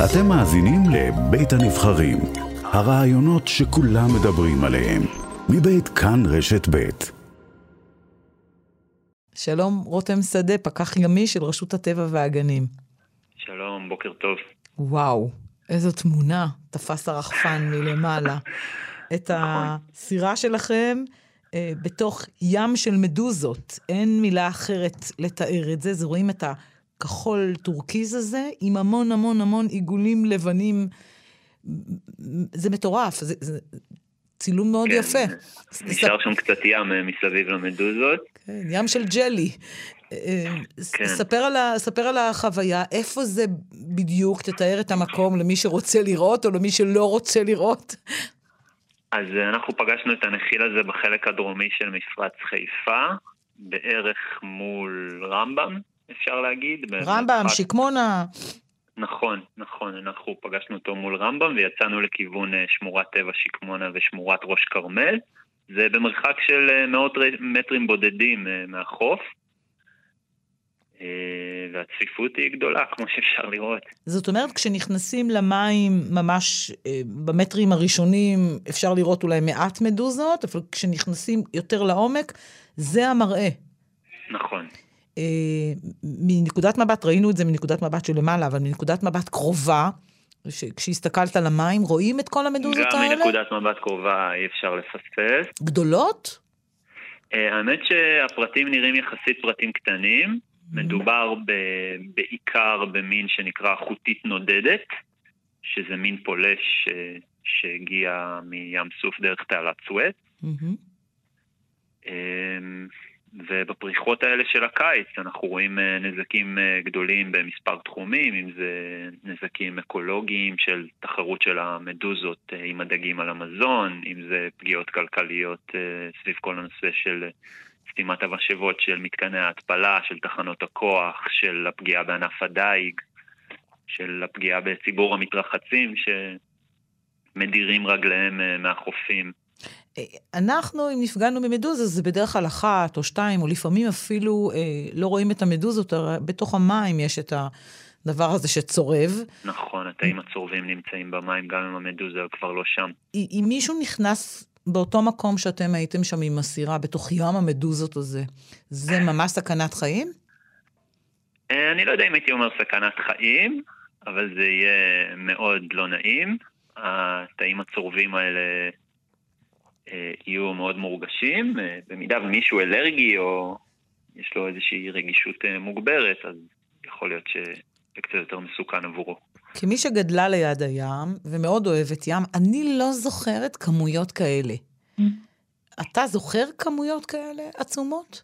אתם מאזינים לבית הנבחרים, הרעיונות שכולם מדברים עליהם, מבית כאן רשת בית. שלום, רותם שדה, פקח ימי של רשות הטבע והגנים. שלום, בוקר טוב. וואו, איזו תמונה תפס הרחפן מלמעלה. את הסירה שלכם אה, בתוך ים של מדוזות. אין מילה אחרת לתאר את זה. זה רואים את הכחול טורקיז הזה, עם המון המון המון עיגולים לבנים. זה מטורף, זה, זה צילום מאוד כן, יפה. נשאר שם קצת ים אה, מסביב למדוזות. כן, ים של ג'לי. כן. ספר, על ה, ספר על החוויה, איפה זה בדיוק, תתאר את המקום למי שרוצה לראות או למי שלא רוצה לראות. אז אה, אנחנו פגשנו את הנחיל הזה בחלק הדרומי של מפרץ חיפה, בערך מול רמב"ם, אפשר להגיד. רמב"ם. שקמונה. נכון, נכון, אנחנו פגשנו אותו מול רמב"ם ויצאנו לכיוון אה, שמורת טבע שקמונה ושמורת ראש כרמל. זה במרחק של אה, מאות מטרים בודדים מהחוף. אה, והצפיפות היא גדולה, כמו שאפשר לראות. זאת אומרת, כשנכנסים למים ממש במטרים הראשונים, אפשר לראות אולי מעט מדוזות, אבל כשנכנסים יותר לעומק, זה המראה. נכון. אה, מנקודת מבט, ראינו את זה מנקודת מבט של למעלה, אבל מנקודת מבט קרובה, כשהסתכלת על המים, רואים את כל המדוזות גם האלה? גם מנקודת מבט קרובה אי אפשר לפספס. גדולות? האמת שהפרטים נראים יחסית פרטים קטנים. מדובר ב, בעיקר במין שנקרא חוטית נודדת, שזה מין פולש ש, שהגיע מים סוף דרך תעלת סואט. Mm-hmm. ובפריחות האלה של הקיץ אנחנו רואים אה, נזקים אה, גדולים במספר תחומים, אם זה נזקים אקולוגיים של תחרות של המדוזות אה, עם הדגים על המזון, אם זה פגיעות כלכליות סביב כל הנושא של סתימת המשאבות של מתקני ההתפלה, של תחנות הכוח, של הפגיעה בענף הדייג, של הפגיעה בציבור המתרחצים שמדירים רגליהם מהחופים. אה, אנחנו, אם נפגענו ממדוזה, זה בדרך כלל אחת או שתיים, או לפעמים אפילו אה, לא רואים את המדוזות, בתוך המים יש את הדבר הזה שצורב. נכון, התאים הצורבים נמצאים במים, גם אם המדוזה כבר לא שם. אם מישהו נכנס באותו מקום שאתם הייתם שם עם הסירה, בתוך ים המדוזות הזה, זה ממש סכנת חיים? אה, אני לא יודע אם הייתי אומר סכנת חיים, אבל זה יהיה מאוד לא נעים. התאים הצורבים האלה אה, יהיו מאוד מורגשים. אה, במידה ומישהו אלרגי או יש לו איזושהי רגישות מוגברת, אז יכול להיות שזה קצת יותר מסוכן עבורו. כמי שגדלה ליד הים ומאוד אוהבת ים, אני לא זוכרת כמויות כאלה. Mm. אתה זוכר כמויות כאלה עצומות?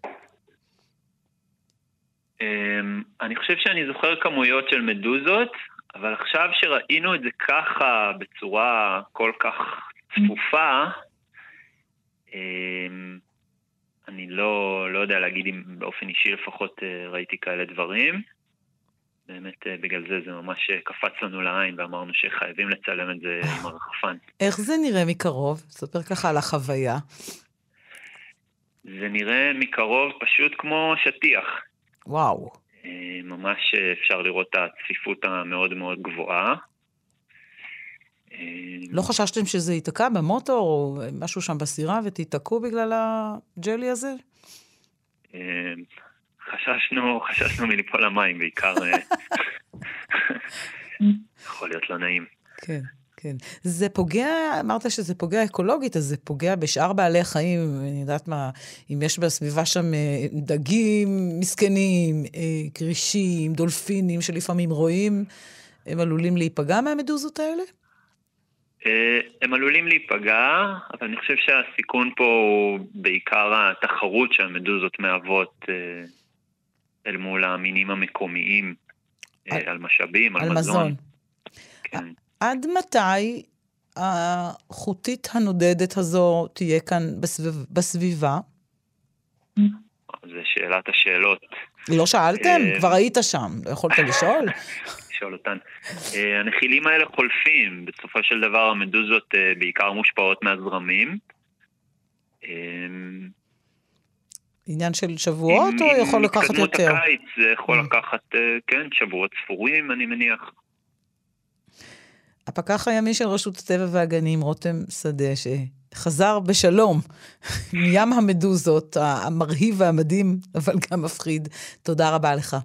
אמ, אני חושב שאני זוכר כמויות של מדוזות, אבל עכשיו שראינו את זה ככה, בצורה כל כך צפופה, אני לא, לא יודע להגיד אם באופן אישי לפחות אה, ראיתי כאלה דברים. באמת אה, בגלל זה זה ממש אה, קפץ לנו לעין ואמרנו שחייבים לצלם את זה עם הרחפן. איך זה נראה מקרוב? ספר ככה על החוויה. זה נראה מקרוב פשוט כמו שטיח. וואו. ממש אפשר לראות את הצפיפות המאוד מאוד גבוהה. לא חששתם שזה ייתקע במוטור או משהו שם בסירה ותיתקעו בגלל הג'לי הזה? חששנו, חששנו מליפול למים, בעיקר אה, יכול להיות לא נעים. כן. כן. זה פוגע, אמרת שזה פוגע אקולוגית, אז זה פוגע בשאר בעלי החיים, אני יודעת מה, אם יש בסביבה שם אה, דגים מסכנים, אה, כרישים, דולפינים שלפעמים רואים, הם עלולים להיפגע מהמדוזות האלה? הם עלולים להיפגע, אבל אני חושב שהסיכון פה הוא בעיקר התחרות שהמדוזות מהוות אל מול המינים המקומיים, אה, על, על משאבים, על, על מזון. מזון. כן. עד מתי החוטית הנודדת הזו תהיה כאן בסביב, בסביבה? זה שאלת השאלות. לא שאלתם? אה, כבר היית שם, לא יכולת לשאול? לשאול אותן. אה, הנחילים האלה חולפים, בסופו של דבר המדוזות בעיקר מושפעות מהזרמים. עניין של שבועות, עם, או יכול לקחת יותר? הקיץ זה יכול mm. לקחת, אה, כן, שבועות ספורים, אני מניח. הפקח הימי של רשות הטבע והגנים, רותם שדה, שחזר בשלום מים המדוזות, המרהיב והמדהים, אבל גם מפחיד. תודה רבה לך.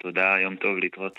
תודה, יום טוב להתראות.